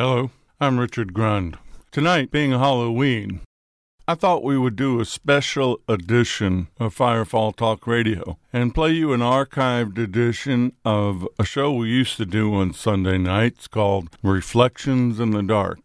Hello, I'm Richard Grund. Tonight, being Halloween, I thought we would do a special edition of Firefall Talk Radio and play you an archived edition of a show we used to do on Sunday nights called Reflections in the Dark,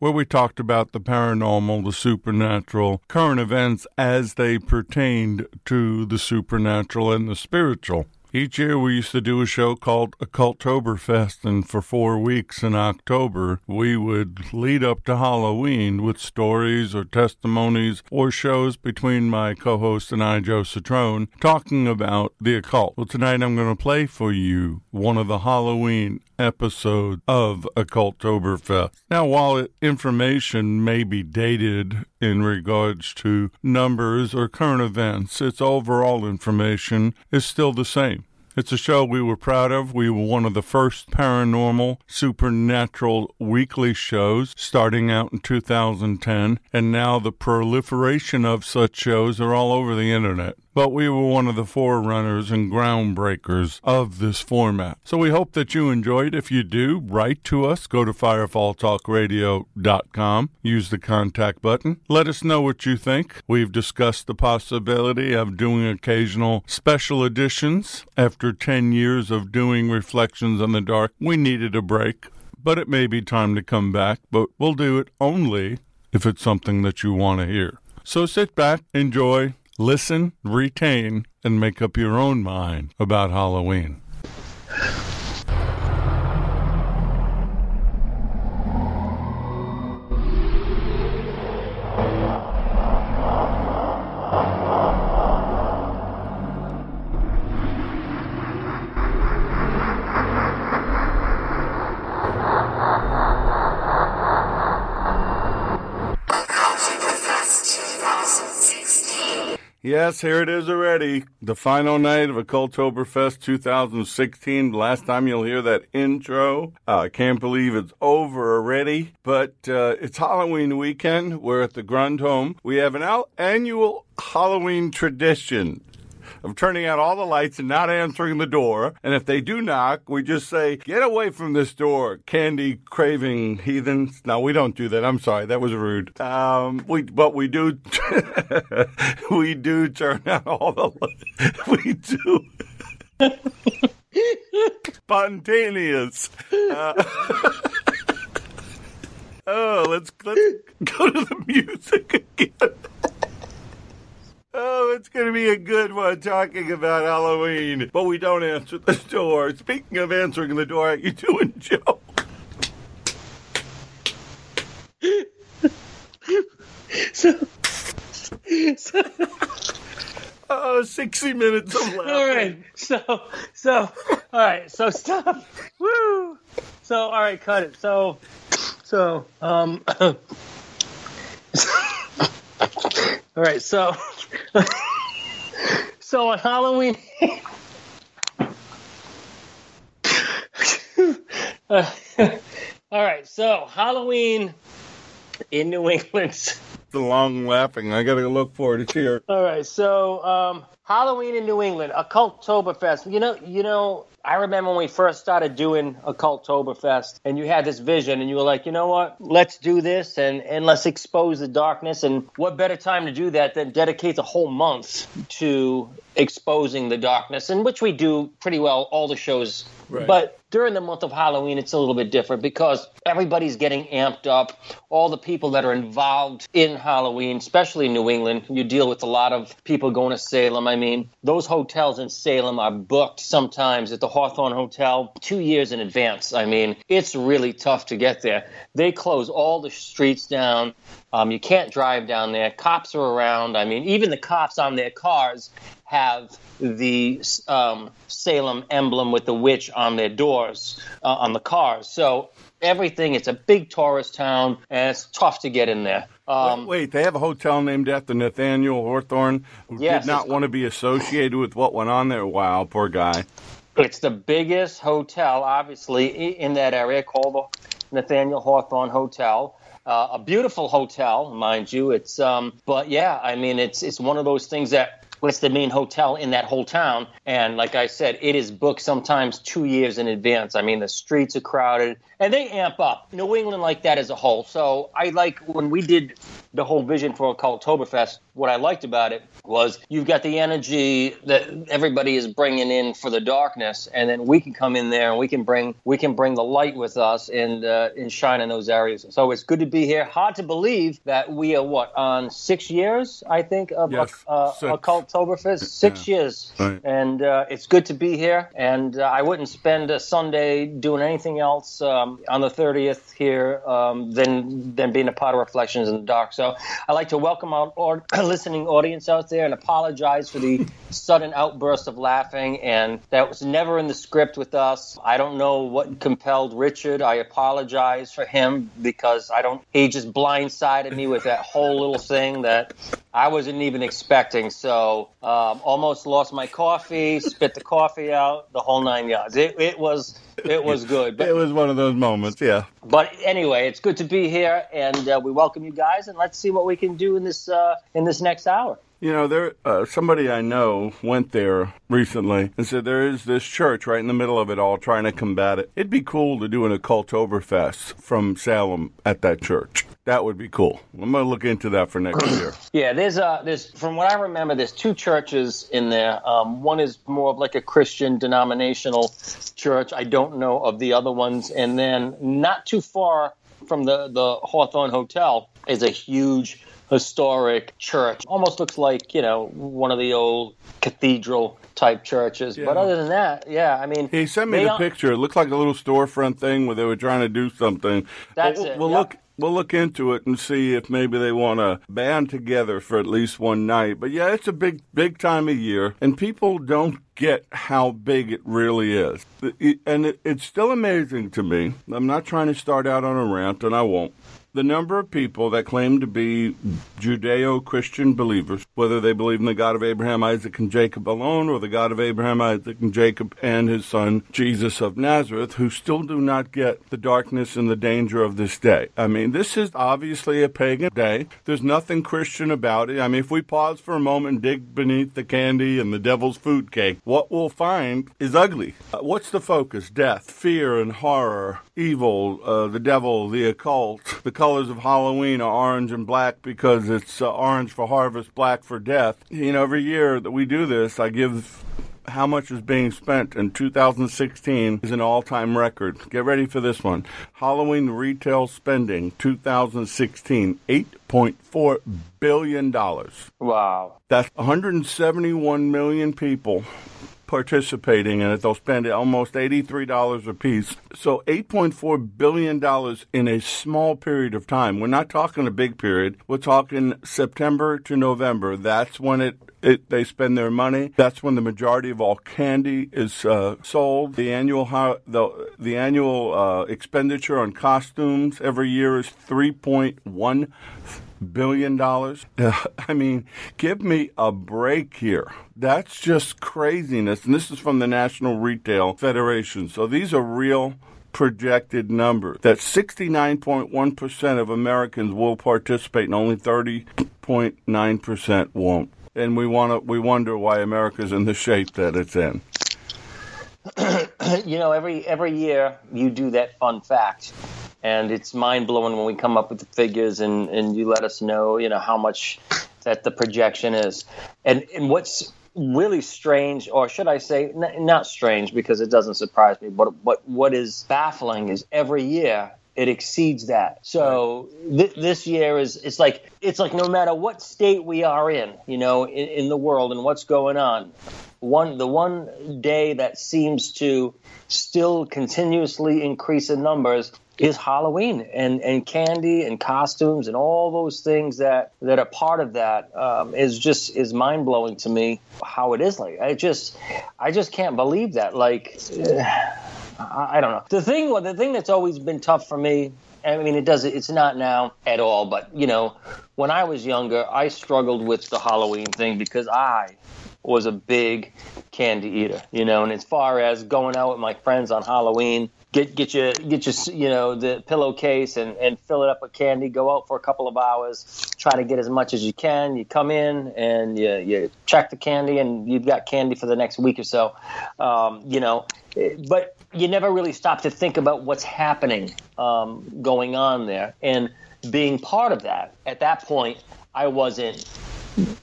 where we talked about the paranormal, the supernatural, current events as they pertained to the supernatural and the spiritual. Each year we used to do a show called Occultoberfest, and for four weeks in October we would lead up to Halloween with stories or testimonies or shows between my co-host and I, Joe Cetrone, talking about the occult. Well, tonight I'm going to play for you one of the Halloween episode of Occultoberfest. Now, while information may be dated in regards to numbers or current events, its overall information is still the same. It's a show we were proud of. We were one of the first paranormal, supernatural weekly shows starting out in 2010, and now the proliferation of such shows are all over the internet. But we were one of the forerunners and groundbreakers of this format. So we hope that you enjoyed. If you do, write to us. Go to firefalltalkradio.com. Use the contact button. Let us know what you think. We've discussed the possibility of doing occasional special editions. After 10 years of doing Reflections in the Dark, we needed a break. But it may be time to come back, but we'll do it only if it's something that you want to hear. So sit back, enjoy, listen, retain, and make up your own mind about Halloween. Yes, here it is already. The final night of Occultoberfest 2016. Last time you'll hear that intro. Uh, I can't believe it's over already, but uh, it's Halloween weekend. We're at the Grund Home. We have an al- annual Halloween tradition of turning out all the lights and not answering the door. And if they do knock, we just say, Get away from this door, candy craving heathens. No, we don't do that. I'm sorry. That was rude. Um, we, but we do, we do turn out all the, lights. we do. Spontaneous. Uh, oh, let's let's go to the music again. Oh, it's going to be a good one talking about Halloween. But we don't answer the door. Speaking of answering the door, how you doing, Joe? So, so Oh, 60 minutes of laughing. all right. So, so, all right. So stop. Woo. So, all right, cut it. So, so, um, all right. So, so on Halloween. Uh, all right. So Halloween in New England. The long laughing. I got to look for it. It's here. All right, so um, Halloween in New England, Occultoberfest. You know, you know, I remember when we first started doing Occultoberfest, and you had this vision, and you were like, you know what? Let's do this, and and let's expose the darkness. And what better time to do that than dedicate a whole month to exposing the darkness, and which we do pretty well all the shows. Right. But during the month of Halloween, it's a little bit different because everybody's getting amped up. All the people that are involved in Halloween, especially in New England, you deal with a lot of people going to Salem. I mean, those hotels in Salem are booked sometimes at the Hawthorne Hotel two years in advance. I mean, it's really tough to get there. They close all the streets down. Um, you can't drive down there. Cops are around. I mean, even the cops on their cars have the um, Salem emblem with the witch on their doors uh, on the cars. So everything. It's a big tourist town, and it's tough to get in there. Um, Wait, they have a hotel named after Nathaniel Hawthorne, who Yes, did not want to be associated with what went on there. Wow, poor guy. It's the biggest hotel, obviously, in that area called the Nathaniel Hawthorne Hotel. Uh, a beautiful hotel, mind you. It's, um, but yeah, I mean, it's it's one of those things that it's the main hotel in that whole town. And like I said, it is booked sometimes two years in advance. I mean, the streets are crowded and they amp up. New England like that as a whole. So I like when we did the whole vision for Occultoberfest, what I liked about it was you've got the energy that everybody is bringing in for the darkness, and then we can come in there and we can bring we can bring the light with us and uh, and shine in those areas. So it's good to be here. Hard to believe that we are what on six years, I think, of yes, uh, Occultoberfest. Six yeah. years, right. and uh, it's good to be here. And uh, I wouldn't spend a Sunday doing anything else um, on the 30th here um, than than being a part of Reflections in the Dark. So I'd like to welcome our or, listening audience out there and apologize for the sudden outburst of laughing. And that was never in the script with us. I don't know what compelled Richard. I apologize for him because I don't. He just blindsided me with that whole little thing that I wasn't even expecting. So um, almost lost my coffee, spit the coffee out, the whole nine yards. It, it was it was good. But, it was one of those moments, yeah. But anyway, it's good to be here, and uh, we welcome you guys, and let's see what we can do in this uh, in this next hour. You know, there uh, somebody I know went there recently and said there is this church right in the middle of it all trying to combat it. It'd be cool to do an Occultoberfest from Salem at that church. That would be cool. I'm gonna look into that for next year. yeah, there's uh, there's from what I remember, there's two churches in there. Um, one is more of like a Christian denominational church. I don't know of the other ones, and then not too far from the the Hawthorne Hotel is a huge historic church. Almost looks like, you know, one of the old cathedral type churches. Yeah. But other than that, yeah, I mean, he sent me the picture. It looked like a little storefront thing where they were trying to do something. That's we'll, it. We'll yep. look. We'll look into it and see if maybe they want to band together for at least one night. But yeah, it's a big, big time of year, and people don't get how big it really is. And it's still amazing to me. I'm not trying to start out on a rant, and I won't the number of people that claim to be Judeo Christian believers, whether they believe in the God of Abraham, Isaac, and Jacob alone, or the God of Abraham, Isaac, and Jacob and his son Jesus of Nazareth, who still do not get the darkness and the danger of this day. I mean, this is obviously a pagan day. There's nothing Christian about it. I mean, if we pause for a moment and dig beneath the candy and the devil's food cake, what we'll find is ugly. Uh, what's the focus? Death, fear, and horror, evil, uh, the devil, the occult, the colors of Halloween are orange and black because it's uh, orange for harvest, black for death. You know, every year that we do this, I give how much is being spent in 2016 is an all-time record. Get ready for this one. Halloween retail spending 2016 8.4 billion dollars. Wow. That's 171 million people participating in it. They'll spend almost $83 a piece. So $8.4 billion in a small period of time. We're not talking a big period. We're talking September to November. That's when it it, they spend their money. That's when the majority of all candy is uh, sold. The annual the the annual uh, expenditure on costumes every year is three point one billion dollars. I mean, give me a break here. That's just craziness. And this is from the National Retail Federation. So these are real projected numbers that 69.1% of Americans will participate and only 30.9% won't. And we want to we wonder why America's in the shape that it's in. you know, every every year you do that fun fact and it's mind blowing when we come up with the figures and, and you let us know, you know, how much that the projection is. And and what's really strange, or should I say, n- not strange because it doesn't surprise me, but what what is baffling is every year it exceeds that. So th- this year is it's like it's like no matter what state we are in, you know, in, in the world and what's going on, one the one day that seems to still continuously increase in numbers is Halloween and, and candy and costumes and all those things that, that are part of that um, is just is mind blowing to me how it is like I just I just can't believe that like I, I don't know the thing the thing that's always been tough for me I mean, it does. It's not now at all. But you know, when I was younger, I struggled with the Halloween thing because I was a big candy eater. You know, and as far as going out with my friends on Halloween, get get your get your you know the pillowcase and and fill it up with candy. Go out for a couple of hours, try to get as much as you can. You come in and you you check the candy, and you've got candy for the next week or so. Um, you know, but you never really stop to think about what's happening um, going on there and being part of that. At that point, I wasn't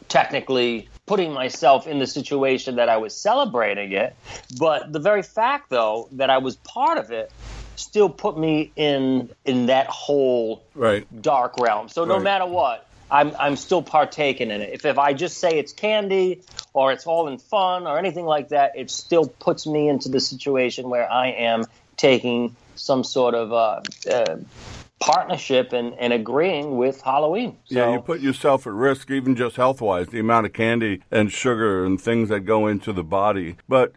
technically putting myself in the situation that I was celebrating it. But the very fact, though, that I was part of it still put me in in that whole right. dark realm. So no Right. matter what, I'm I'm still partaking in it. If if I just say it's candy or it's all in fun or anything like that, it still puts me into the situation where I am taking some sort of uh, uh, partnership and, and agreeing with Halloween. So, Yeah, you put yourself at risk, even just health wise, the amount of candy and sugar and things that go into the body. But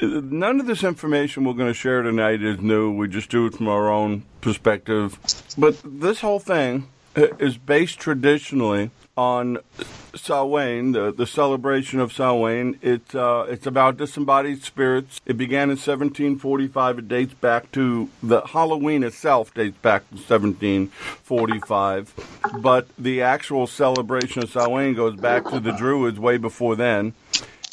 none of this information we're going to share tonight is new. We just do it from our own perspective. But this whole thing is based traditionally on Samhain, the, the celebration of Samhain. It, uh, it's about disembodied spirits. It began in 1745. It dates back to the Halloween itself dates back to 1745, but the actual celebration of Samhain goes back to the Druids way before then.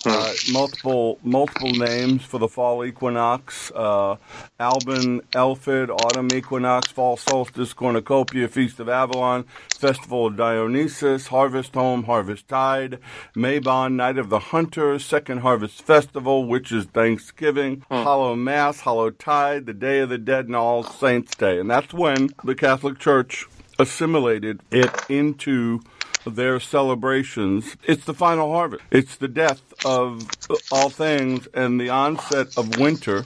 Uh, multiple multiple names for the fall equinox: uh, Alban, Elfed, autumn equinox, fall solstice, cornucopia, feast of Avalon, festival of Dionysus, harvest home, harvest tide, Mabon, night of the hunter, second harvest festival, which is Thanksgiving, Hallowmas, Hollow Tide, the Day of the Dead, and All Saints Day, and that's when the Catholic Church assimilated it into their celebrations. It's the final harvest. It's the death of all things and the onset of winter,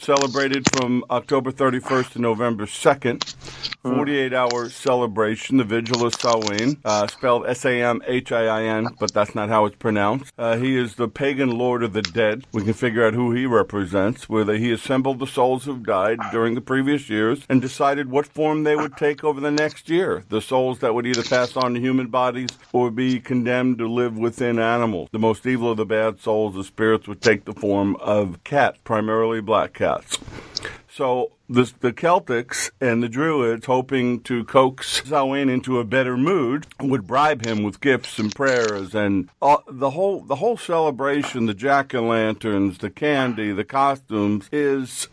celebrated from October 31st to November 2nd. 48 hour celebration, the Vigil of Samhain, uh, spelled S A M H I I N, but that's not how it's pronounced. Uh, he is the pagan lord of the dead. We can figure out who he represents, whether he assembled the souls who've died during the previous years and decided what form they would take over the next year. The souls that would either pass on to human bodies or be condemned to live within animals. The most evil of the bad souls, the spirits, would take the form of cats, primarily black cats. So the, the Celtics and the Druids, hoping to coax Samhain into a better mood, would bribe him with gifts and prayers, and uh, the whole the whole celebration, the jack o' lanterns, the candy, the costumes, is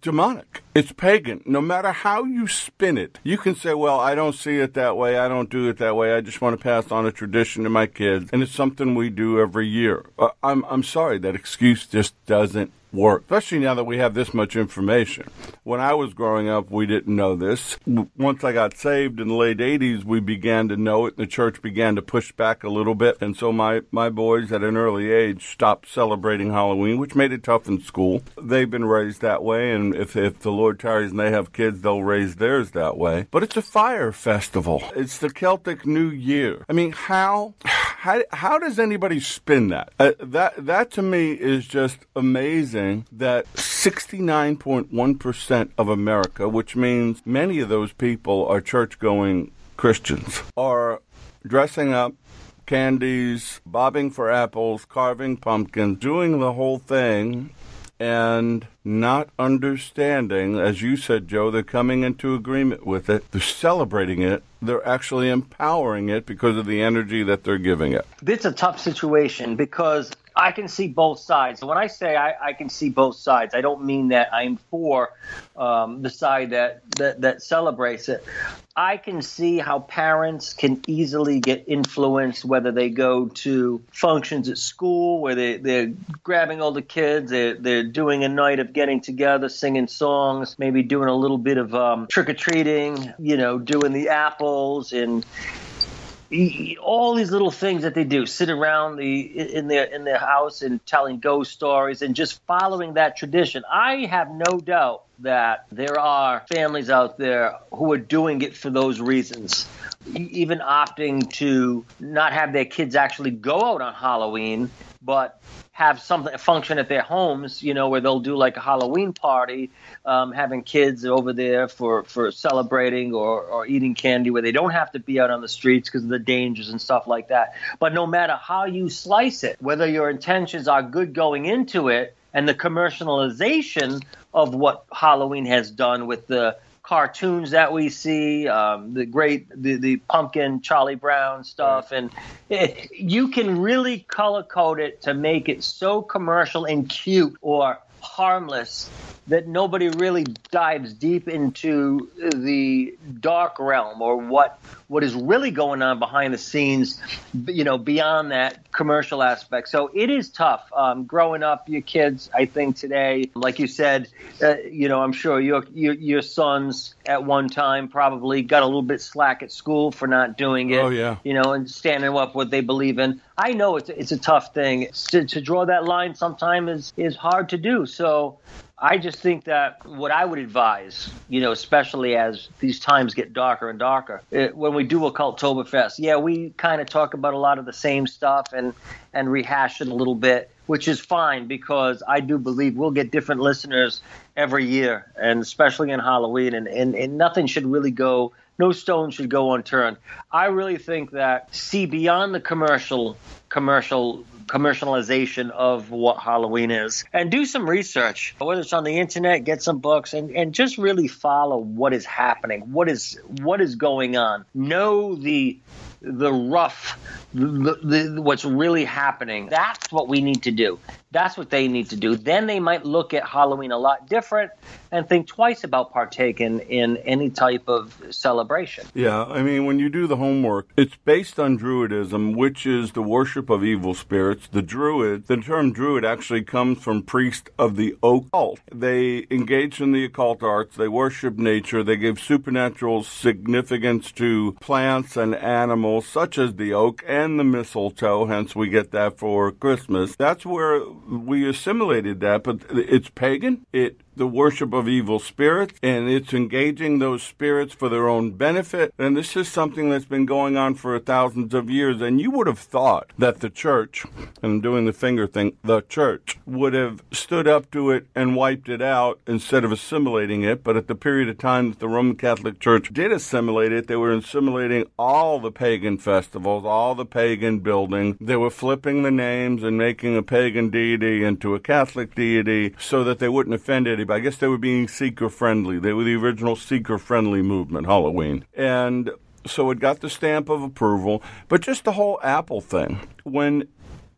demonic. It's pagan. No matter how you spin it, you can say, well, I don't see it that way. I don't do it that way. I just want to pass on a tradition to my kids. And it's something we do every year. Uh, I'm, I'm sorry, that excuse just doesn't work, especially now that we have this much information. When I was growing up, we didn't know this. Once I got saved in the late 80s, we began to know it. The church began to push back a little bit. And so my, my boys at an early age stopped celebrating Halloween, which made it tough in school. They've been raised that way. And if, if the Lord tarries and they have kids, they'll raise theirs that way. But it's a fire festival. It's the Celtic New Year. I mean, how how, how does anybody spin that? Uh, that that to me is just amazing. That 69.1% of America, which means many of those people are church-going Christians, are dressing up candies, bobbing for apples, carving pumpkins, doing the whole thing, and not understanding, as you said, Joe, they're coming into agreement with it, they're celebrating it, they're actually empowering it because of the energy that they're giving it. it's a tough situation because I can see both sides. When I say I, I can see both sides, I don't mean that I'm for um, the side that, that that celebrates it. I can see how parents can easily get influenced, whether they go to functions at school where they, they're grabbing all the kids, they're, they're doing a night of getting together, singing songs, maybe doing a little bit of um, trick or treating, you know, doing the apples and all these little things that they do sit around the in their in their house and telling ghost stories and just following that tradition. I have no doubt that there are families out there who are doing it for those reasons even opting to not have their kids actually go out on halloween but have something function at their homes, you know, where they'll do like a Halloween party, um, having kids over there for, for celebrating or, or eating candy where they don't have to be out on the streets because of the dangers and stuff like that. But no matter how you slice it, whether your intentions are good going into it and the commercialization of what Halloween has done with the cartoons that we see, um, the great the, the pumpkin Charlie Brown stuff, and it, you can really color code it to make it so commercial and cute or harmless that nobody really dives deep into the dark realm or what what is really going on behind the scenes, you know, beyond that commercial aspect. So it is tough. Um, growing up, your kids, I think today, like you said, uh, you know, I'm sure your, your your sons at one time probably got a little bit slack at school for not doing it. Oh yeah. You know, and standing up what they believe in. I know it's it's a tough thing to, to draw that line. Sometimes is is hard to do. So I just think that what I would advise, you know, especially as these times get darker and darker, it, when we do Occultoberfest, yeah, we kind of talk about a lot of the same stuff and and rehash it a little bit, which is fine because I do believe we'll get different listeners every year, and especially in Halloween, and, and, and nothing should really go no stone should go unturned. I really think that see beyond the commercial commercial commercialization of what Halloween is and do some research, whether it's on the internet, get some books and, and just really follow what is happening, what is what is going on. Know the the rough the, the, what's really happening. That's what we need to do. That's what they need to do. Then they might look at Halloween a lot different and think twice about partaking in any type of celebration. Yeah, I mean, when you do the homework, it's based on Druidism, which is the worship of evil spirits. The Druid, the term Druid actually comes from priest of the occult. They engage in the occult arts, they worship nature, they give supernatural significance to plants and animals, such as the oak and the mistletoe, hence we get that for Christmas. That's where we assimilated that, but it's pagan. It the worship of evil spirits and it's engaging those spirits for their own benefit. And this is something that's been going on for thousands of years. And you would have thought that the church, and I'm doing the finger thing, the church would have stood up to it and wiped it out instead of assimilating it. But at the period of time that the Roman Catholic Church did assimilate it, they were assimilating all the pagan festivals, all the pagan buildings. They were flipping the names and making a pagan deity into a Catholic deity so that they wouldn't offend anybody I guess they were being seeker friendly. They were the original seeker friendly movement, Halloween. And so it got the stamp of approval. But just the whole apple thing. When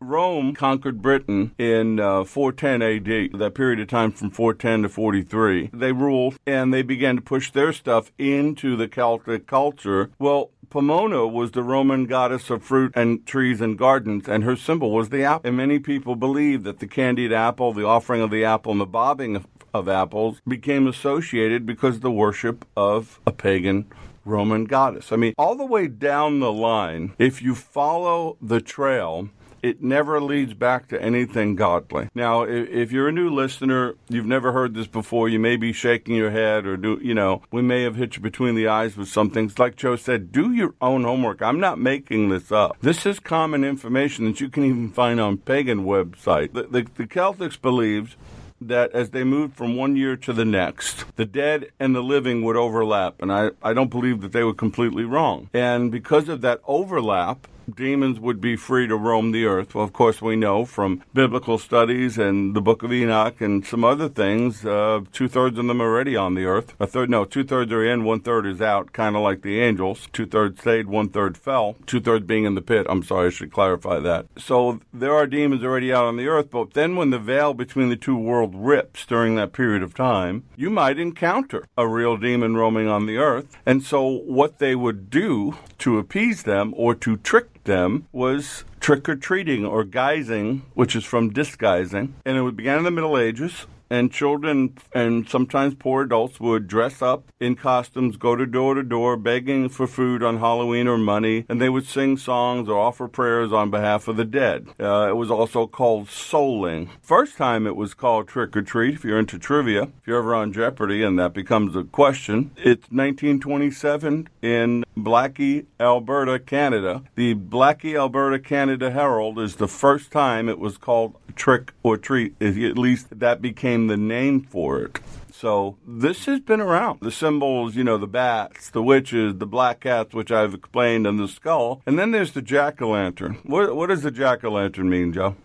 Rome conquered Britain in uh, 410 AD, that period of time from 410 to 43. They ruled and they began to push their stuff into the Celtic culture. Well, Pomona was the Roman goddess of fruit and trees and gardens, and her symbol was the apple. And many people believe that the candied apple, the offering of the apple, and the bobbing of apples became associated because the worship of a pagan Roman goddess. I mean, all the way down the line, if you follow the trail, it never leads back to anything godly. Now, if you're a new listener, you've never heard this before, you may be shaking your head or do, you know, we may have hit you between the eyes with some things. Like Joe said, do your own homework. I'm not making this up. This is common information that you can even find on pagan websites. The, the, the Celtics believed that as they moved from one year to the next, the dead and the living would overlap. And I, I don't believe that they were completely wrong. And because of that overlap, demons would be free to roam the earth. Well, of course, we know from biblical studies and the book of Enoch and some other things, uh, two thirds of them are already on the earth. A third, no, two thirds are in, one third is out, kind of like the angels. Two thirds stayed, one third fell. Two thirds being in the pit. I'm sorry, I should clarify that. So there are demons already out on the earth, but then when the veil between the two worlds rips during that period of time, you might encounter a real demon roaming on the earth. And so what they would do to appease them or to trick them was trick or treating or guising, which is from disguising. And it began in the Middle Ages and children and sometimes poor adults would dress up in costumes, go to door to door begging for food on Halloween or money, and they would sing songs or offer prayers on behalf of the dead. Uh, it was also called souling. First time it was called trick or treat. If you're into trivia, if you're ever on Jeopardy and that becomes a question, it's 1927 in Blackie, Alberta, Canada. The Blackie, Alberta, Canada Herald is the first time it was called trick or treat. At least that became the name for it. So this has been around. The symbols, you know, the bats, the witches, the black cats, which I've explained, and the skull. And then there's the jack o' lantern. What, what does the jack o' lantern mean, Joe?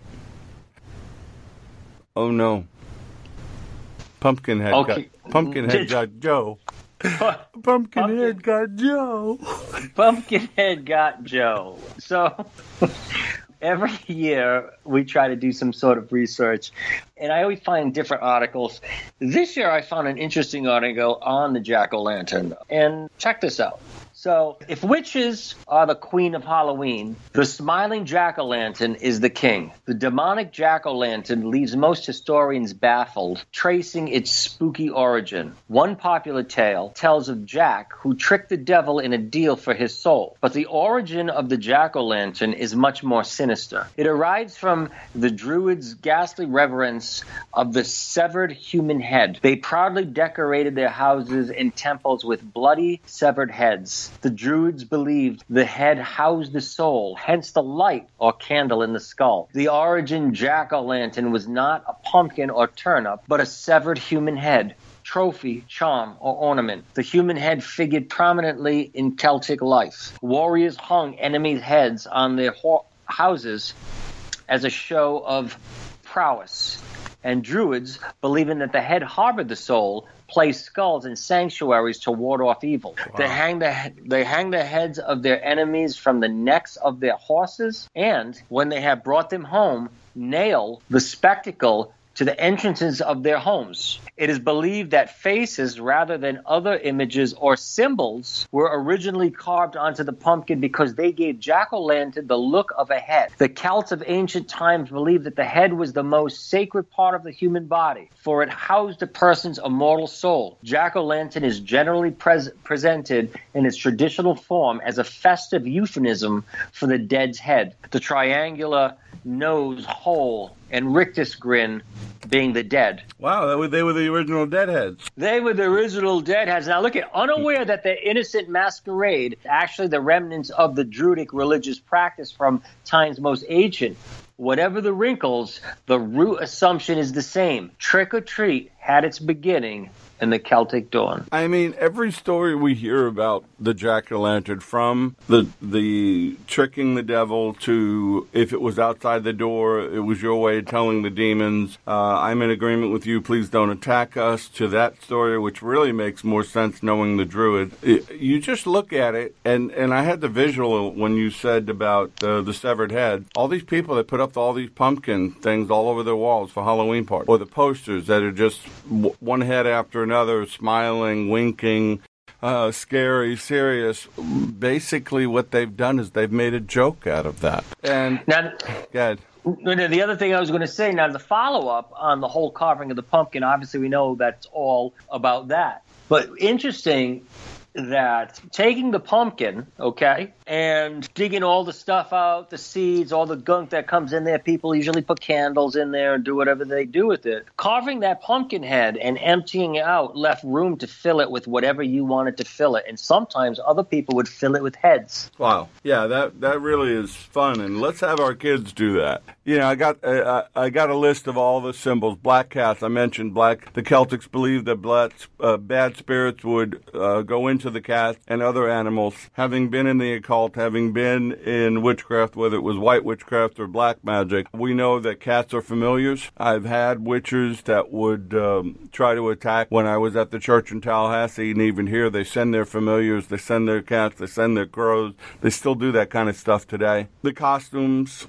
Oh no. Pumpkinhead okay. got Pumpkinhead got Joe. Pumpkinhead got Joe. Pumpkinhead got Joe. So every year we try to do some sort of research, and I always find different articles. This year I found an interesting article on the jack o' lantern, and check this out. So, if witches are the queen of Halloween, the smiling jack o' lantern is the king. The demonic jack o' lantern leaves most historians baffled, tracing its spooky origin. One popular tale tells of Jack who tricked the devil in a deal for his soul. But the origin of the jack o' lantern is much more sinister. It arrives from the Druids' ghastly reverence of the severed human head. They proudly decorated their houses and temples with bloody, severed heads. The Druids believed the head housed the soul, hence the light or candle in the skull. The origin jack o' lantern was not a pumpkin or turnip, but a severed human head trophy, charm, or ornament. The human head figured prominently in Celtic life. Warriors hung enemies' heads on their ho- houses as a show of prowess. And Druids, believing that the head harbored the soul, place skulls in sanctuaries to ward off evil. Wow. They hang the they hang the heads of their enemies from the necks of their horses, and when they have brought them home, nail the spectacle to the entrances of their homes. It is believed that faces, rather than other images or symbols, were originally carved onto the pumpkin because they gave jack o' lantern the look of a head. The Celts of ancient times believed that the head was the most sacred part of the human body, for it housed a person's immortal soul. Jack o' lantern is generally pres- presented in its traditional form as a festive euphemism for the dead's head. The triangular nose hole and rictus grin being the dead. Wow, they were the original deadheads. They were the original deadheads. Now look at unaware that the innocent masquerade actually the remnants of the Druidic religious practice from times most ancient. Whatever the wrinkles, the root assumption is the same. Trick or treat had its beginning in the Celtic dawn. I mean, every story we hear about the jack o' lantern, from the the tricking the devil to if it was outside the door, it was your way of telling the demons, uh, "I'm in agreement with you. Please don't attack us." To that story, which really makes more sense knowing the druid. It, you just look at it, and and I had the visual when you said about uh, the severed head. All these people that put up all these pumpkin things all over their walls for Halloween party, or the posters that are just one head after another, smiling, winking, uh, scary, serious. Basically, what they've done is they've made a joke out of that. And now. The other thing I was going to say now, the follow up on the whole carving of the pumpkin. Obviously, we know that's all about that. But interesting that taking the pumpkin, okay, and digging all the stuff out, the seeds, all the gunk that comes in there, people usually put candles in there and do whatever they do with it. Carving that pumpkin head and emptying it out left room to fill it with whatever you wanted to fill it. And sometimes other people would fill it with heads. Wow. Yeah, that that really is fun and let's have our kids do that. You know, I got uh, I got a list of all the symbols. Black cats, I mentioned black. The Celtics believed that black, uh, bad spirits would uh, go into the cat and other animals. Having been in the occult, having been in witchcraft, whether it was white witchcraft or black magic, we know that cats are familiars. I've had witches that would um, try to attack when I was at the church in Tallahassee, and even here they send their familiars, they send their cats, they send their crows. They still do that kind of stuff today. The costumes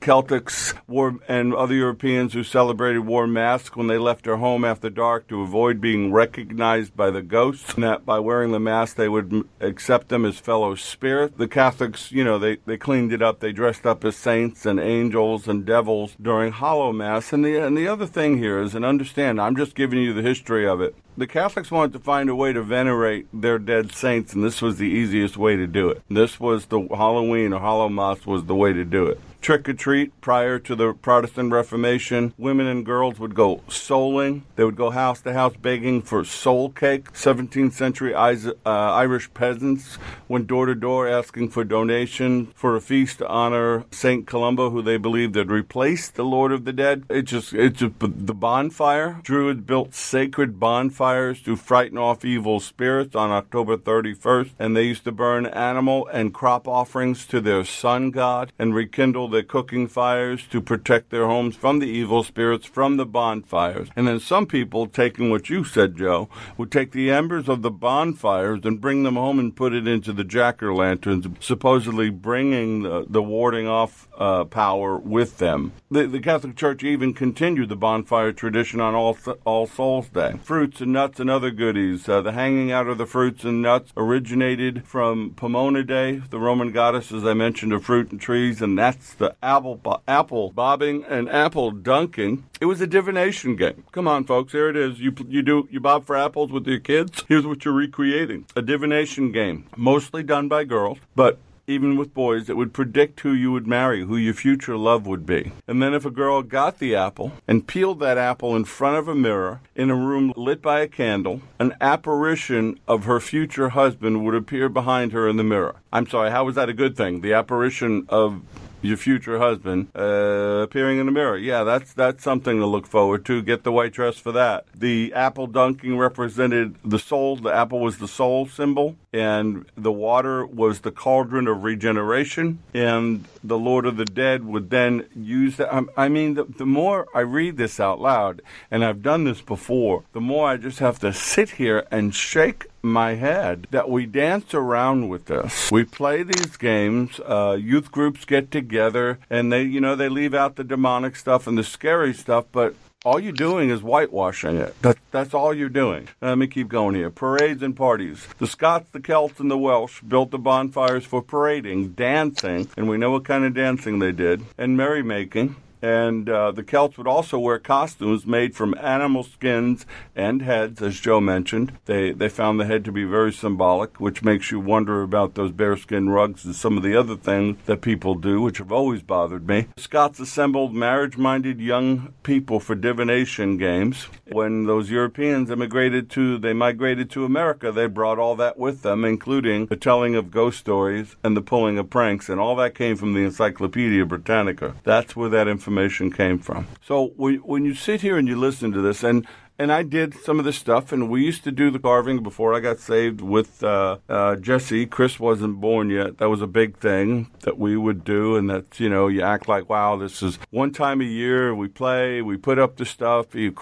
Celtics wore and other Europeans who celebrated wore masks when they left their home after dark to avoid being recognized by the ghosts. And that by wearing the mask, they would accept them as fellow spirits. The Catholics, you know, they, they cleaned it up. They dressed up as saints and angels and devils during Hallowmas. And the, and the other thing here is, and understand, I'm just giving you the history of it. The Catholics wanted to find a way to venerate their dead saints, and this was the easiest way to do it. This was the Halloween or Hallowmas was the way to do it trick or treat prior to the Protestant Reformation. Women and girls would go souling. They would go house to house begging for soul cake. 17th century uh, Irish peasants went door to door asking for donation for a feast to honor Saint Columba, who they believed had replaced the Lord of the Dead. It just it's just the bonfire. Druids built sacred bonfires to frighten off evil spirits on October 31st, and they used to burn animal and crop offerings to their sun god and rekindle their cooking fires to protect their homes from the evil spirits from the bonfires. And then some people, taking what you said, Joe, would take the embers of the bonfires and bring them home and put it into the jack o' lanterns, supposedly bringing the, the warding off uh, power with them. The, the, Catholic Church even continued the bonfire tradition on All, All Souls Day. Fruits and nuts and other goodies. Uh, the hanging out of the fruits and nuts originated from Pomona Day, the Roman goddess, as I mentioned, of fruit and trees, and that's the apple apple bobbing and apple dunking. It was a divination game. Come on, folks, here it is. You you do you bob for apples with your kids. Here's what you're recreating: a divination game, mostly done by girls, but even with boys, it would predict who you would marry, who your future love would be. And then if a girl got the apple and peeled that apple in front of a mirror in a room lit by a candle, an apparition of her future husband would appear behind her in the mirror. I'm sorry, how was that a good thing? The apparition of your future husband uh, appearing in the mirror. Yeah, that's that's something to look forward to. Get the white dress for that. The apple dunking represented the soul. The apple was the soul symbol, and the water was the cauldron of regeneration. And the Lord of the Dead would then use that. I mean, the, the more I read this out loud, and I've done this before, the more I just have to sit here and shake my head that we dance around with this. We play these games. Uh, youth groups get together, and they, you know, they leave out the demonic stuff and the scary stuff, but all you're doing is whitewashing it. That, that's all you're doing. Let me keep going here. Parades and parties. The Scots, the Celts, and the Welsh built the bonfires for parading, dancing, and we know what kind of dancing they did, and merrymaking and uh, the Celts would also wear costumes made from animal skins and heads, as Joe mentioned. They they found the head to be very symbolic, which makes you wonder about those bearskin rugs and some of the other things that people do, which have always bothered me. Scots assembled marriage-minded young people for divination games. When those Europeans immigrated to, they migrated to America. They brought all that with them, including the telling of ghost stories and the pulling of pranks, and all that came from the Encyclopedia Britannica. That's where that information information came from. So when you sit here and you listen to this, and and I did some of this stuff, and we used to do the carving before I got saved with uh, uh, Jesse. Chris wasn't born yet. That was a big thing that we would do, and that's you know you act like wow, this is one time a year. We play, we put up the stuff. You,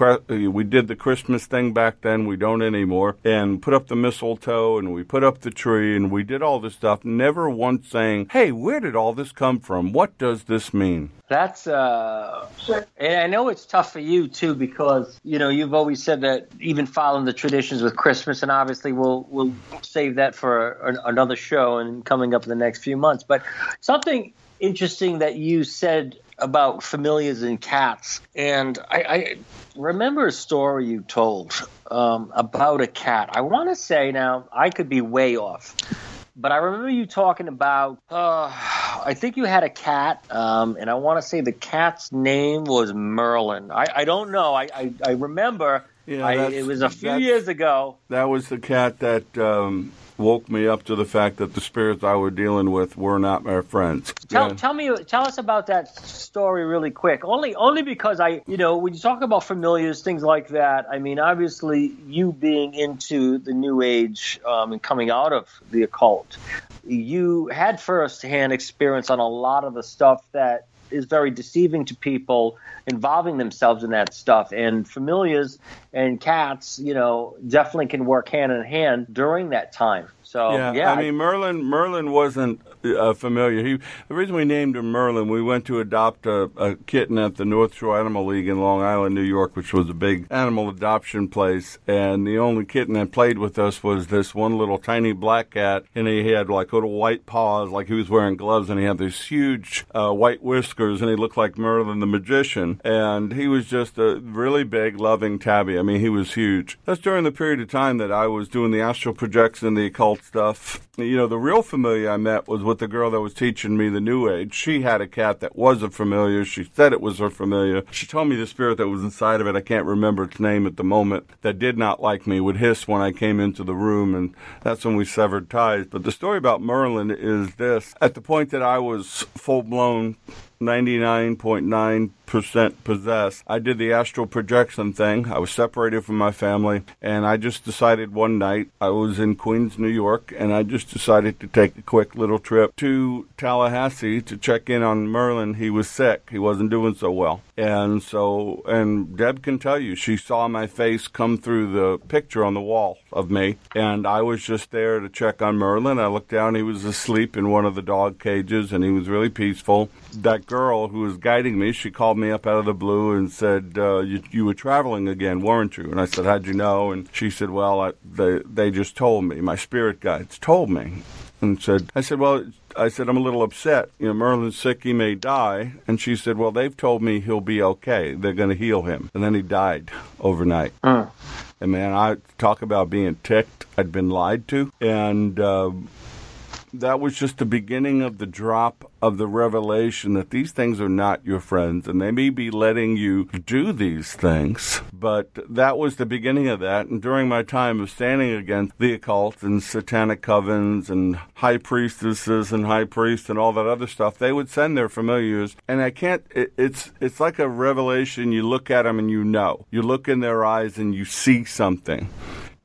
we did the Christmas thing back then. We don't anymore, and put up the mistletoe, and we put up the tree, and we did all this stuff. Never once saying, "Hey, where did all this come from? What does this mean?" That's uh, and I know it's tough for you too because you know you've always said that even following the traditions with Christmas, and obviously we'll we'll save that for another show and coming up in the next few months. But something interesting that you said about familiars and cats, and I, I remember a story you told um, about a cat. I want to say now I could be way off but I remember you talking about. Uh, I think you had a cat, um, and I want to say the cat's name was Merlin. I, I don't know. I, I, I remember. Yeah, I, it was a few years ago. That was the cat that um, woke me up to the fact that the spirits I was dealing with were not my friends. Tell, yeah. tell me, tell us about that story really quick. Only, only because I, you know, when you talk about familiars, things like that. I mean, obviously, you being into the New Age um, and coming out of the occult, you had firsthand experience on a lot of the stuff that is very deceiving to people involving themselves in that stuff. And familiars and cats, you know, definitely can work hand in hand during that time. So yeah, yeah I mean Merlin Merlin wasn't uh, familiar. He, the reason we named him Merlin, we went to adopt a, a, kitten at the North Shore Animal League in Long Island, New York, which was a big animal adoption place. And the only kitten that played with us was this one little tiny black cat, and he had like little white paws, like he was wearing gloves, and he had these huge uh, white whiskers, and he looked like Merlin the magician. And he was just a really big, loving tabby. I mean, he was huge. That's during the period of time that I was doing the astral projection, the occult stuff. You know, the real familiar I met was with the girl that was teaching me the New Age. She had a cat that was a familiar. She said it was her familiar. She told me the spirit that was inside of it, I can't remember its name at the moment, that did not like me, would hiss when I came into the room, and that's when we severed ties. But the story about Merlin is this. At the point that I was full blown 99.9% possessed. I did the astral projection thing. I was separated from my family, and I just decided one night I was in Queens, New York, and I just decided to take a quick little trip to Tallahassee to check in on Merlin. He was sick, he wasn't doing so well. And so, and Deb can tell you, she saw my face come through the picture on the wall of me, and I was just there to check on Merlin. I looked down, he was asleep in one of the dog cages, and he was really peaceful. That girl who was guiding me, she called me up out of the blue and said, uh, you, you were traveling again, weren't you? And I said, how'd you know? And she said, well, I, they, they just told me. My spirit guides told me. And said, I said, well, I said, I'm a little upset. You know, Merlin's sick. He may die. And she said, well, they've told me he'll be okay. They're going to heal him. And then he died overnight. Uh. And man, I talk about being ticked. I'd been lied to. And, uh, that was just the beginning of the drop of the revelation that these things are not your friends and they may be letting you do these things. But that was the beginning of that. And during my time of standing against the occult and satanic covens and high priestesses and high priests and all that other stuff, they would send their familiars. And I can't, it, it's, it's like a revelation. You look at them and you know. You look in their eyes and you see something.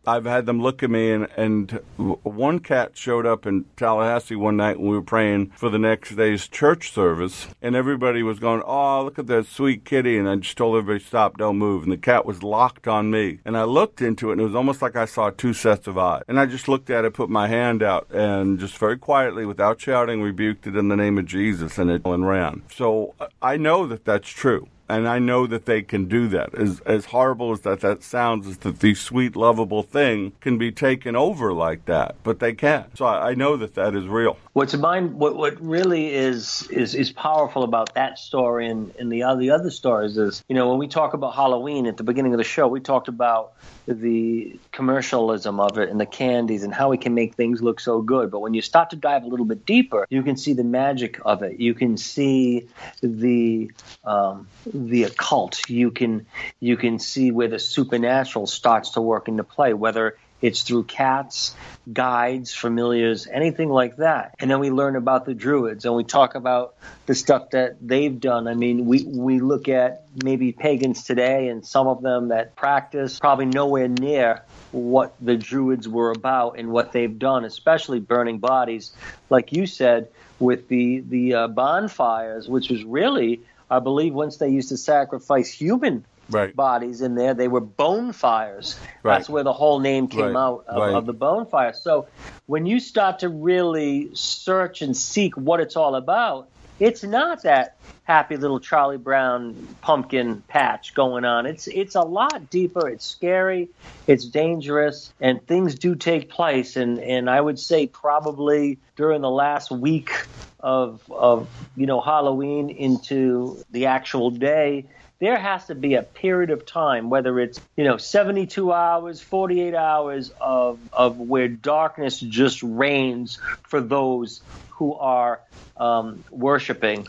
I've had them look at me, and, and one cat showed up in Tallahassee one night when we were praying for the next day's church service, and everybody was going, "Oh, look at that sweet kitty!" And I just told everybody, "Stop, don't move." And the cat was locked on me, and I looked into it, and it was almost like I saw two sets of eyes. And I just looked at it, put my hand out, and just very quietly, without shouting, rebuked it in the name of Jesus, and it ran. So I know that that's true and I know that they can do that. As as horrible as that that sounds, is that the sweet, lovable thing can be taken over like that, but they can't. So I, I know that that is real. What's mind? What what really is is is powerful about that story and and the other the other stories is you know when we talk about Halloween at the beginning of the show, we talked about the commercialism of it and the candies and how we can make things look so good. But when you start to dive a little bit deeper, you can see the magic of it. You can see the um, the occult. You can you can see where the supernatural starts to work into play, whether it's through cats, guides, familiars, anything like that. And then we learn about the druids and we talk about the stuff that they've done. I mean, we, we look at maybe pagans today and some of them that practice probably nowhere near what the druids were about and what they've done, especially burning bodies, like you said, with the, the uh, bonfires, which was really I believe once they used to sacrifice human right. bodies in there, they were bone fires. Right. That's where the whole name came right. out of, of, the bone fire. So when you start to really search and seek what it's all about, it's not that happy little Charlie Brown pumpkin patch going on. It's it's a lot deeper. It's scary. It's dangerous, and things do take place. And and I would say probably during the last week of of you know Halloween into the actual day, there has to be a period of time, whether it's you know 72 hours, 48 hours of of where darkness just reigns for those who are um, worshiping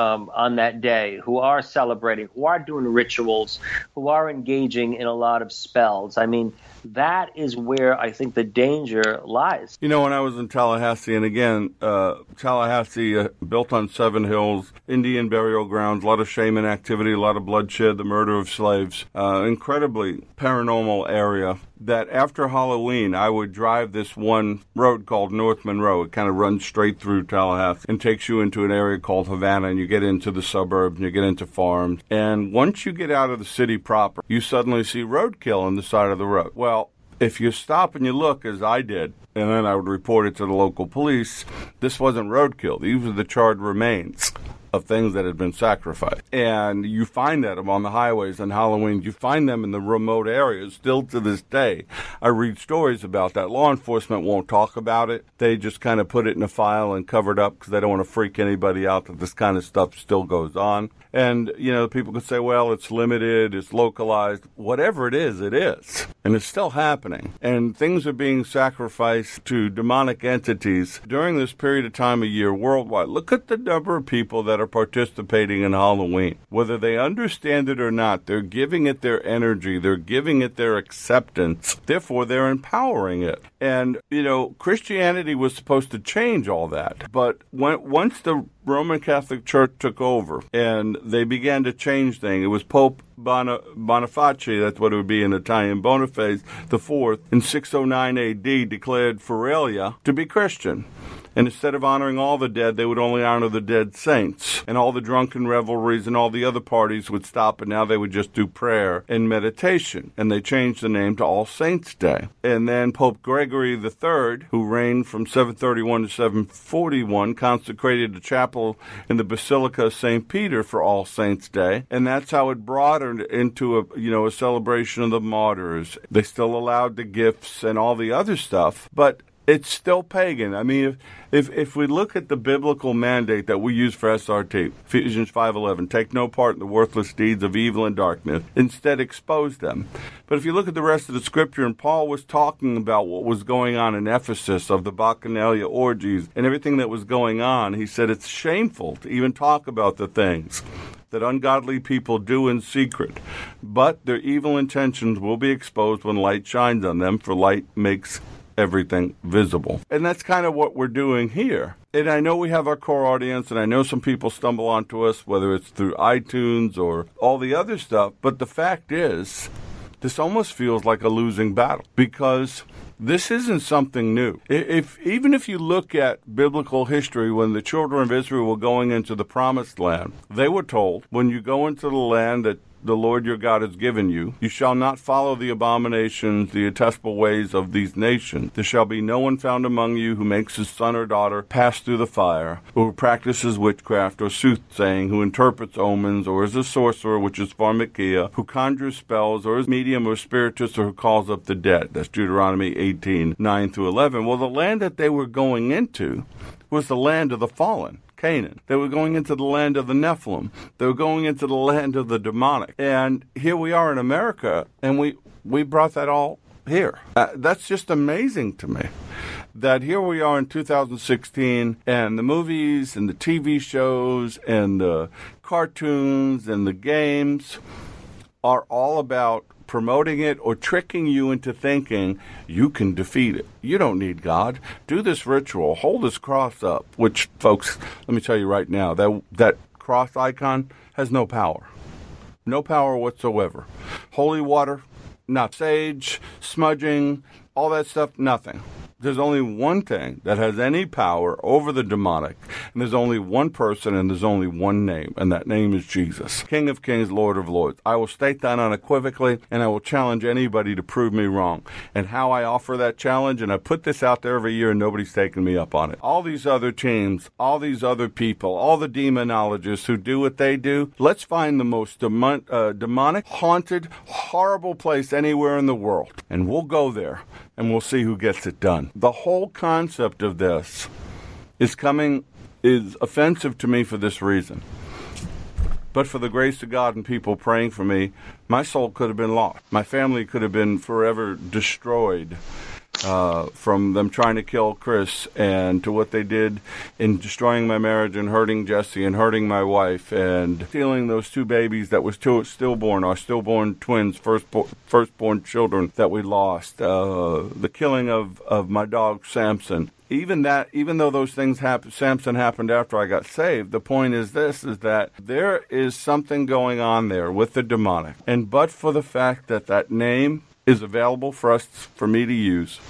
um, on that day, who are celebrating, who are doing rituals, who are engaging in a lot of spells. I mean, that is where I think the danger lies. You know, when I was in Tallahassee, and again, uh, Tallahassee uh, built on seven hills, Indian burial grounds, a lot of shaman activity, a lot of bloodshed, the murder of slaves, uh, incredibly paranormal area. That after Halloween, I would drive this one road called North Monroe. It kind of runs straight through Tallahassee and takes you into an area called Havana, and you get into the suburbs and you get into farms. And once you get out of the city proper, you suddenly see roadkill on the side of the road. Well, if you stop and you look, as I did, and then I would report it to the local police, this wasn't roadkill. These were the charred remains of things that had been sacrificed. And you find that on the highways on Halloween. You find them in the remote areas still to this day. I read stories about that. Law enforcement won't talk about it. They just kind of put it in a file and cover it up because they don't want to freak anybody out that this kind of stuff still goes on. And, you know, people could say, well, it's limited, it's localized. Whatever it is, it is. And it's still happening. And things are being sacrificed to demonic entities during this period of time of year worldwide. Look at the number of people that are participating in Halloween. Whether they understand it or not, they're giving it their energy, they're giving it their acceptance. Therefore, they're empowering it. And, you know, Christianity was supposed to change all that. But when, once the Roman Catholic Church took over and they began to change things. It was Pope Boniface, that's what it would be in Italian, Boniface the Fourth, in 609 AD declared Feralia to be Christian. And instead of honoring all the dead, they would only honor the dead saints. And all the drunken revelries and all the other parties would stop, and now they would just do prayer and meditation. And they changed the name to All Saints' Day. And then Pope Gregory III, who reigned from 731 to 741, consecrated a chapel in the Basilica of St. Peter for All Saints' Day. And that's how it broadened into a, you know, a celebration of the martyrs. They still allowed the gifts and all the other stuff, but it's still pagan. I mean, if, if if we look at the biblical mandate that we use for SRT, Ephesians five eleven, take no part in the worthless deeds of evil and darkness, instead expose them. But if you look at the rest of the scripture, and Paul was talking about what was going on in Ephesus of the bacchanalia orgies and everything that was going on, he said it's shameful to even talk about the things that ungodly people do in secret, but their evil intentions will be exposed when light shines on them, for light makes everything visible. And that's kind of what we're doing here. And I know we have our core audience, and I know some people stumble onto us, whether it's through iTunes or all the other stuff. But the fact is, this almost feels like a losing battle because this isn't something new. If even if you look at biblical history, when the children of Israel were going into the promised land, they were told, "When you go into the land that the Lord your God has given you. You shall not follow the abominations, the detestable ways of these nations. There shall be no one found among you who makes his son or daughter pass through the fire, who practices witchcraft or soothsaying, who interprets omens, or is a sorcerer, which is pharmakia, who conjures spells, or is medium or spiritist, or who calls up the dead. That's Deuteronomy 18, 9 through 11. Well, the land that they were going into was the land of the fallen. Canaan. They were going into the land of the Nephilim. They were going into the land of the demonic. And here we are in America, and we, we brought that all here. Uh, that's just amazing to me. That here we are in 2016, and the movies and the TV shows and the cartoons and the games are all about promoting it or tricking you into thinking you can defeat it. You don't need God. Do this ritual. Hold this cross up, which folks, let me tell you right now, that that cross icon has no power. No power whatsoever. Holy water, not sage, smudging, all that stuff, nothing there's only one thing that has any power over the demonic, and there's only one person, and there's only one name, and that name is Jesus, King of Kings, Lord of Lords. I will state that unequivocally, and I will challenge anybody to prove me wrong. And how I offer that challenge, and I put this out there every year, and nobody's taken me up on it. All these other teams, all these other people, all the demonologists who do what they do, let's find the most demon- uh, demonic, haunted, horrible place anywhere in the world, and we'll go there and we'll see who gets it done. The whole concept of this is coming is offensive to me for this reason. But for the grace of God and people praying for me, my soul could have been lost. My family could have been forever destroyed uh, from them trying to kill Chris and to what they did in destroying my marriage and hurting Jesse and hurting my wife and stealing those two babies that was two, stillborn, our stillborn twins, first firstborn children that we lost, uh, the killing of, of my dog Samson. Even that, even though those things happened, Samson happened after I got saved. The point is this: is that there is something going on there with the demonic, and but for the fact that that name is available for us for me to use.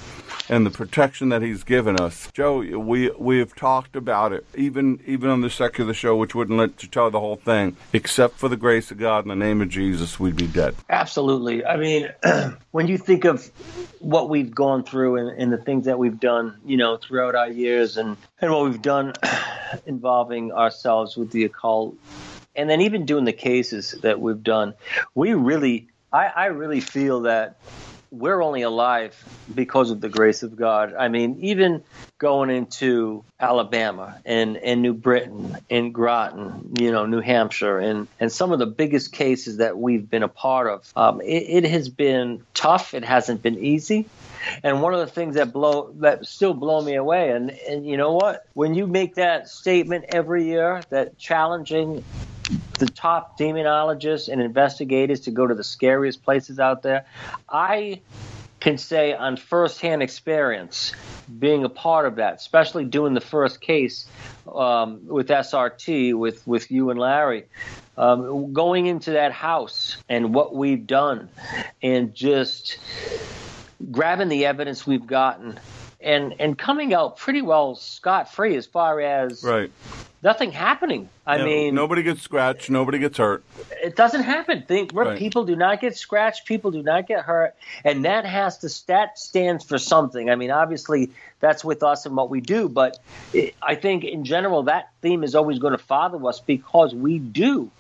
and the protection that He's given us. Joe, we we have talked about it, even even on the secular show, which wouldn't let you tell the whole thing. Except for the grace of God in the name of Jesus, we'd be dead. Absolutely. I mean, when you think of what we've gone through and, and the things that we've done, you know, throughout our years, and and what we've done involving ourselves with the occult, and then even doing the cases that we've done, we really, I, I really feel that we're only alive because of the grace of God. I mean, even going into Alabama and, and New Britain and Groton, you know, New Hampshire, and, and some of the biggest cases that we've been a part of, um, it, it has been tough. It hasn't been easy. And one of the things that blow that still blow me away, and and you know what? When you make that statement every year, that challenging the top demonologists and investigators to go to the scariest places out there, I can say on firsthand experience, being a part of that, especially doing the first case um, with SRT with with you and Larry. Um, going into that house and what we've done, and just grabbing the evidence we've gotten and and coming out pretty well scot free as far as right. nothing happening. I mean, nobody gets scratched, nobody gets hurt. it doesn't happen. Think Right. people do not get scratched, people do not get hurt, and that has to that stands for something. I mean, obviously that's with us and what we do, but it, I think in general that theme is always going to father us because we do.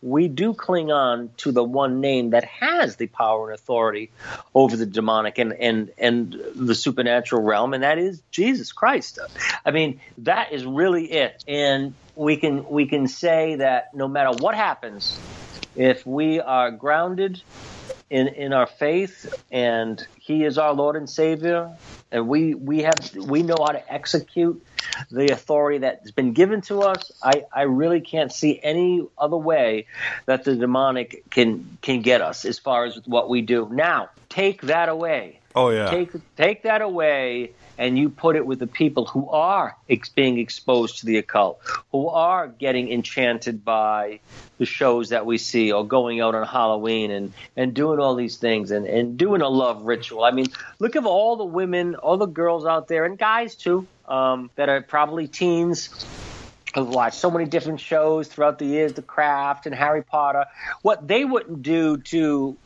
We do cling on to the one name that has the power and authority over the demonic and, and, and the supernatural realm, and that is Jesus Christ. I mean, that is really it. And we can we can say that no matter what happens, if we are grounded in in our faith and he is our lord and savior and we we have we know how to execute the authority that's been given to us i i really can't see any other way that the demonic can can get us as far as what we do. Now take that away Oh yeah. take take that away and you put it with the people who are ex- being exposed to the occult, who are getting enchanted by the shows that we see, or going out on Halloween and and doing all these things and and doing a love ritual. I mean, look at all the women, all the girls out there, and guys too, um, that are probably teens who have watched so many different shows throughout the years, The Craft and Harry Potter. What they wouldn't do to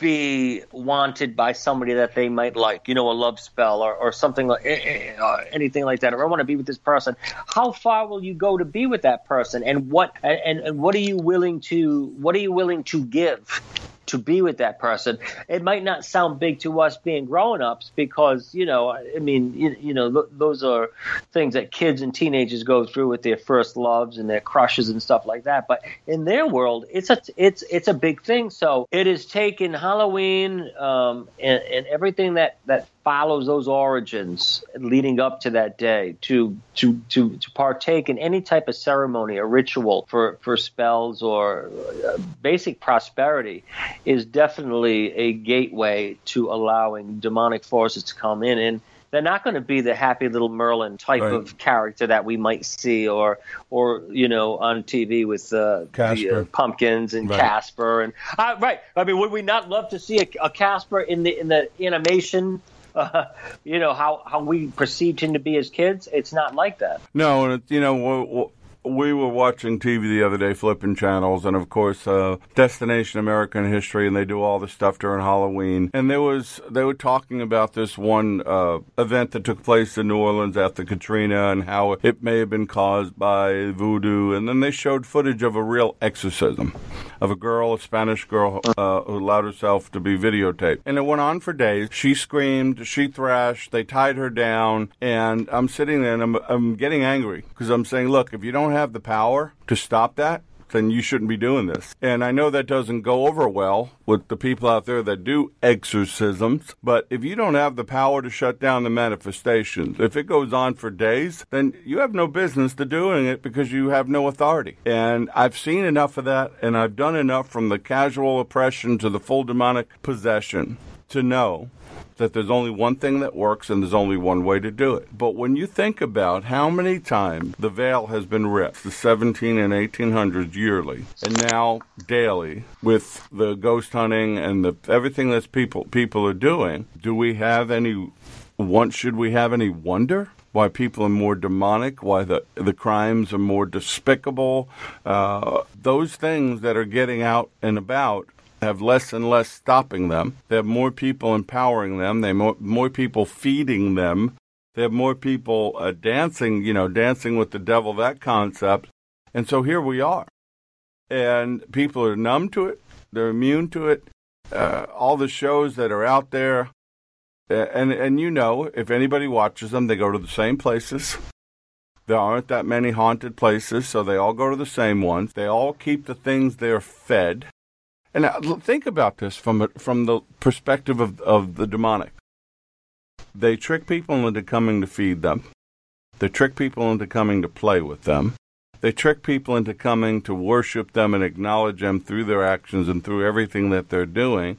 be wanted by somebody that they might like, you know, a love spell or, or something like eh, eh, uh, anything like that, or I want to be with this person. How far will you go to be with that person, and what and, and what are you willing to what are you willing to give? To be with that person, it might not sound big to us being grown ups because you know, I mean, you, you know, th- those are things that kids and teenagers go through with their first loves and their crushes and stuff like that. But in their world, it's a it's it's a big thing. So it has taken Halloween um, and, and everything that that follows those origins leading up to that day to to to to partake in any type of ceremony or ritual for for spells or uh, basic prosperity is definitely a gateway to allowing demonic forces to come in and they're not going to be the happy little Merlin type Right. of character that we might see, or, or you know, on TV with uh, the uh, pumpkins and Right. Casper, and uh, right. I mean, would we not love to see a, a Casper in the in the animation? Uh, you know how how we perceived him to be as kids. It's not like that. No, and you know, we were watching TV the other day, flipping channels, and of course, uh, Destination American History, and they do all this stuff during Halloween. And there was they were talking about this one uh, event that took place in New Orleans after Katrina, and how it may have been caused by voodoo. And then they showed footage of a real exorcism of a girl, a Spanish girl, uh, who allowed herself to be videotaped, and it went on for days. She screamed, she thrashed, they tied her down, and I'm sitting there and I'm, I'm getting angry because I'm saying, look, if you don't have the power to stop that, then you shouldn't be doing this. And I know that doesn't go over well with the people out there that do exorcisms, but if you don't have the power to shut down the manifestations, if it goes on for days, then you have no business to doing it because you have no authority. And I've seen enough of that, and I've done enough from the casual oppression to the full demonic possession to know that there's only one thing that works and there's only one way to do it. But when you think about how many times the veil has been ripped, the 17 and 1800s yearly, and now daily with the ghost hunting and the everything that's people people are doing, do we have any Once should we have any wonder why people are more demonic, why the the crimes are more despicable? Uh, those things that are getting out and about have less and less stopping them. They have more people empowering them. They have more, more people feeding them. They have more people uh, dancing, you know, dancing with the devil, that concept. And so here we are. And people are numb to it. They're immune to it. Uh, all the shows that are out there, and and you know, if anybody watches them, they go to the same places. There aren't that many haunted places, so they all go to the same ones. They all keep the things they're fed. And uh, now, think about this from from the perspective of, of the demonic. They trick people into coming to feed them. They trick people into coming to play with them. They trick people into coming to worship them and acknowledge them through their actions and through everything that they're doing.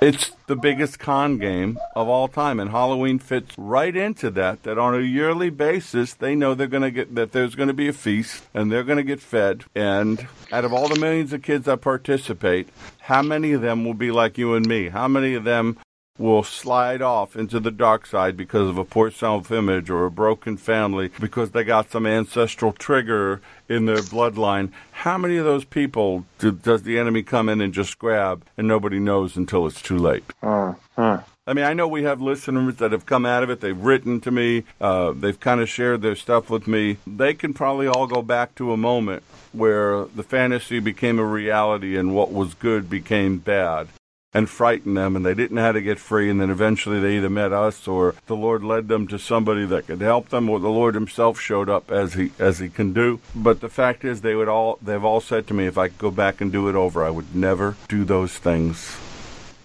It's the biggest con game of all time, and Halloween fits right into that. That on a yearly basis, they know they're going to get that there's going to be a feast, and they're going to get fed. And out of all the millions of kids that participate, how many of them will be like you and me? How many of them will slide off into the dark side because of a poor self image or a broken family because they got some ancestral trigger in their bloodline. How many of those people do, does the enemy come in and just grab and nobody knows until it's too late? Uh. I mean, I know we have listeners that have come out of it. They've written to me. Uh, they've kind of shared their stuff with me. They can probably all go back to a moment where the fantasy became a reality and what was good became bad and frightened them and they didn't know how to get free and then eventually they either met us or the Lord led them to somebody that could help them or the Lord himself showed up as he as he can do but the fact is they would all they've all said to me if I could go back and do it over I would never do those things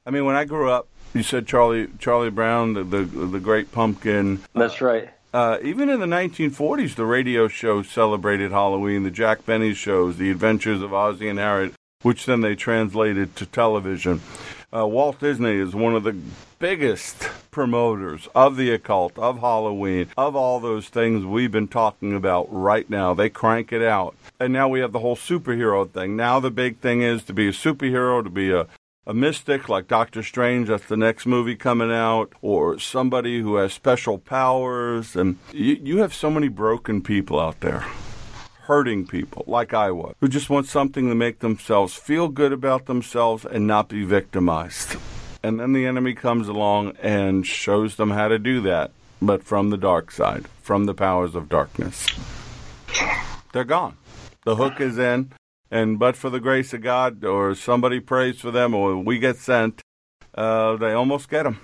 I mean when I grew up you said Charlie Charlie Brown the the, the great pumpkin that's right uh, even in the 1940s, the radio shows celebrated Halloween. The Jack Benny shows, The Adventures of Ozzie and Harriet, which then they translated to television. Uh, Walt Disney is one of the biggest promoters of the occult, of Halloween, of all those things we've been talking about right now. They crank it out. And now we have the whole superhero thing. Now the big thing is to be a superhero, to be a, a mystic like Doctor Strange, that's the next movie coming out, or somebody who has special powers. And you, you have so many broken people out there hurting people like I was, who just want something to make themselves feel good about themselves and not be victimized. And then the enemy comes along and shows them how to do that, but from the dark side, from the powers of darkness. They're gone. The hook is in, and but for the grace of God, or somebody prays for them, or we get sent, uh, they almost get them.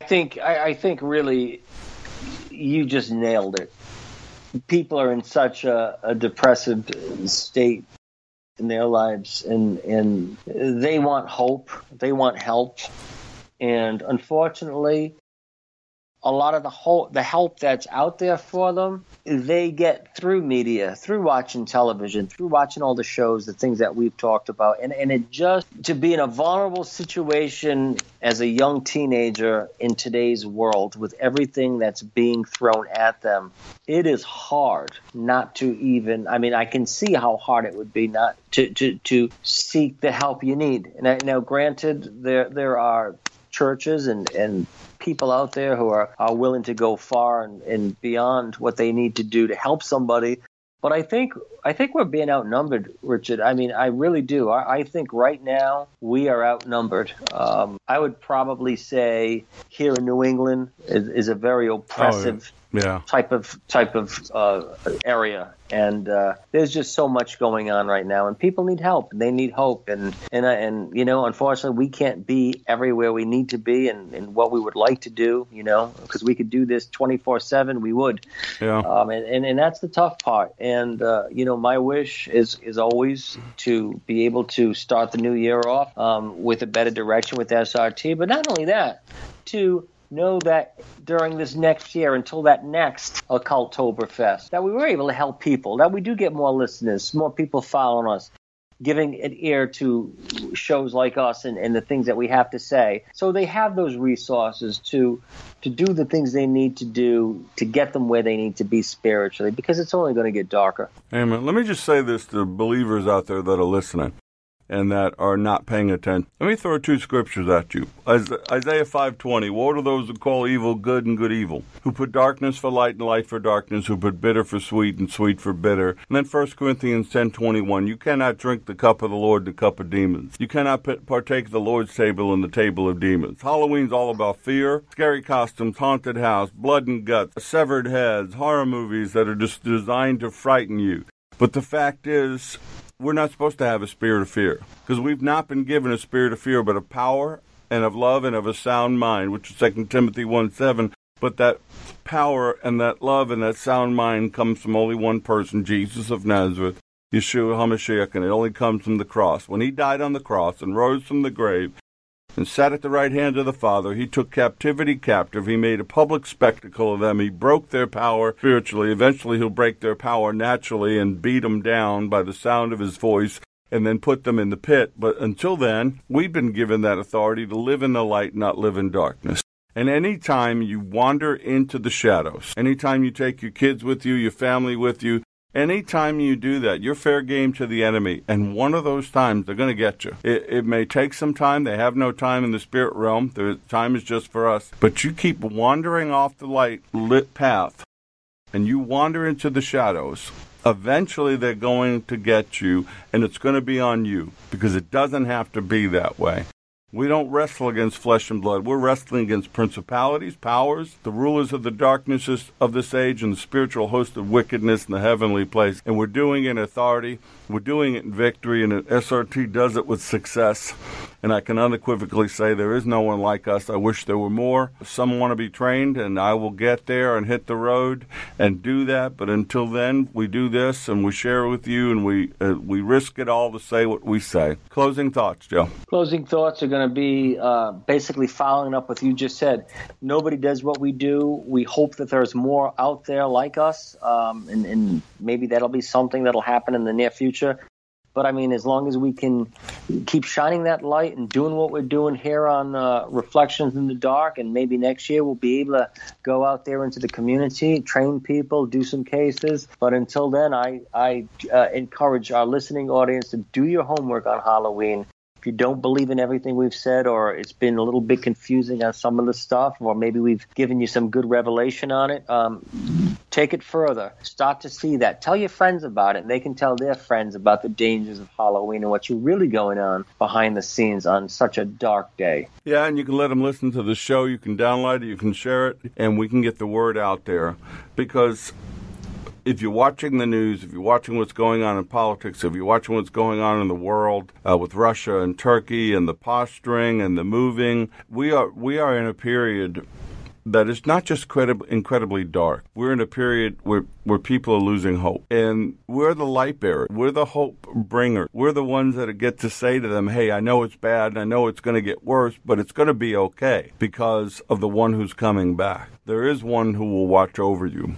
I think I, I think really, you just nailed it people are in such a, a depressive state in their lives and and they want hope they want help. And unfortunately a lot of the whole the help that's out there for them they get through media through watching television through watching all the shows the things that we've talked about. And and it just to be in a vulnerable situation as a young teenager in today's world with everything that's being thrown at them it is hard not to even i mean i can see how hard it would be not to to to seek the help you need. And I, now granted there there are churches and, and people out there who are, are willing to go far and, and beyond what they need to do to help somebody. But I think I think we're being outnumbered, Richard. I mean, I really do. I, I think right now we are outnumbered. Um, I would probably say here in New England is, is a very oppressive oh, yeah. type of type of uh, area, and uh, there's just so much going on right now, and people need help. and They need hope, and and uh, and you know, unfortunately, we can't be everywhere we need to be, and, and what we would like to do. You know, because we could do this 24 seven, we would. Yeah. Um, and, and and that's the tough part. And uh, you know, my wish is is always to be able to start the new year off um, with a better direction with SRT. But not only that, to know that during this next year until that next Occultoberfest that we were able to help people, that we do get more listeners, more people following us, giving an ear to shows like us and, and the things that we have to say. So they have those resources to to do the things they need to do to get them where they need to be spiritually because it's only going to get darker. Amen. Let me just say this to believers out there that are listening. And that are not paying attention. Let me throw two scriptures at you. Isaiah 5:20. Woe to those who call evil good and good evil, who put darkness for light and light for darkness, who put bitter for sweet and sweet for bitter. And then 1 Corinthians 10:21. You cannot drink the cup of the Lord, the cup of demons. You cannot partake of the Lord's table and the table of demons. Halloween's all about fear, scary costumes, haunted house, blood and guts, severed heads, horror movies that are just designed to frighten you. But the fact is, we're not supposed to have a spirit of fear because we've not been given a spirit of fear, but of power and of love and of a sound mind, which is 2 Timothy 1 7. But that power and that love and that sound mind comes from only one person, Jesus of Nazareth, Yeshua HaMashiach, and it only comes from the cross. When he died on the cross and rose from the grave, and sat at the right hand of the Father. He took captivity captive. He made a public spectacle of them. He broke their power spiritually. Eventually, he'll break their power naturally and beat them down by the sound of his voice and then put them in the pit. But until then, we've been given that authority to live in the light, not live in darkness. And anytime you wander into the shadows, anytime you take your kids with you, your family with you, Anytime you do that, you're fair game to the enemy. And one of those times, they're going to get you. It, it, may take some time. They have no time in the spirit realm. The time is just for us. But you keep wandering off the light lit path and you wander into the shadows. Eventually, they're going to get you, and it's going to be on you because it doesn't have to be that way. We don't wrestle against flesh and blood. We're wrestling against principalities, powers, the rulers of the darknesses of this age, and the spiritual host of wickedness in the heavenly place. And we're doing in authority. We're doing it in victory, and SRT does it with success. And I can unequivocally say there is no one like us. I wish there were more. Some want to be trained, and I will get there and hit the road and do that. But until then, we do this and we share with you, and we uh, we risk it all to say what we say. Closing thoughts, Joe. Closing thoughts are going to be uh, basically following up with you just said. Nobody does what we do. We hope that there's more out there like us, um, and, and maybe that'll be something that'll happen in the near future. But I mean, as long as we can keep shining that light and doing what we're doing here on uh, Reflections in the Dark, and maybe next year we'll be able to go out there into the community, train people, do some cases. But until then, I, I uh, encourage our listening audience to do your homework on Halloween you don't believe in everything we've said, or it's been a little bit confusing on some of the stuff, or maybe we've given you some good revelation on it, um, take it further. Start to see that. Tell your friends about it, they can tell their friends about the dangers of Halloween and what's really going on behind the scenes on such a dark day. Yeah, and you can let them listen to the show. You can download it, you can share it, and we can get the word out there because if you're watching the news, if you're watching what's going on in politics, if you're watching what's going on in the world uh, with Russia and Turkey and the posturing and the moving, we are we are in a period that is not just incredibly dark. We're in a period where, where people are losing hope. And we're the light bearer. We're the hope bringer. We're the ones that get to say to them, hey, I know it's bad and I know it's going to get worse, but it's going to be okay because of the one who's coming back. There is one who will watch over you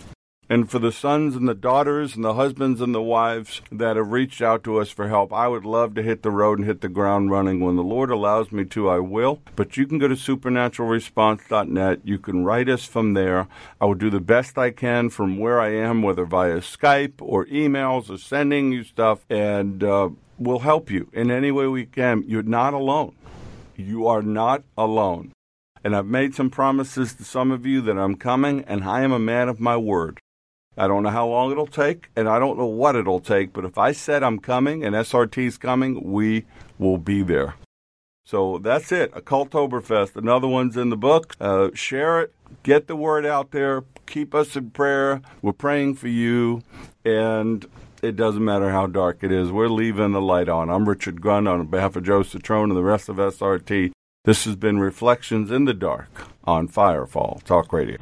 and for the sons and the daughters and the husbands and the wives that have reached out to us for help. I would love to hit the road and hit the ground running. When the Lord allows me to, I will. But you can go to supernaturalresponse.net. You can write us from there. I will do the best I can from where I am, whether via Skype or emails or sending you stuff, and uh, we'll help you in any way we can. You're not alone. You are not alone. And I've made some promises to some of you that I'm coming, and I am a man of my word. I don't know how long it'll take, and I don't know what it'll take, but if I said I'm coming and SRT's coming, we will be there. So that's it. Occultoberfest. Another one's in the book. Uh, share it. Get the word out there. Keep us in prayer. We're praying for you. And it doesn't matter how dark it is. We're leaving the light on. I'm Richard Grund on behalf of Joe Cetrone and the rest of SRT. This has been Reflections in the Dark on Firefall Talk Radio.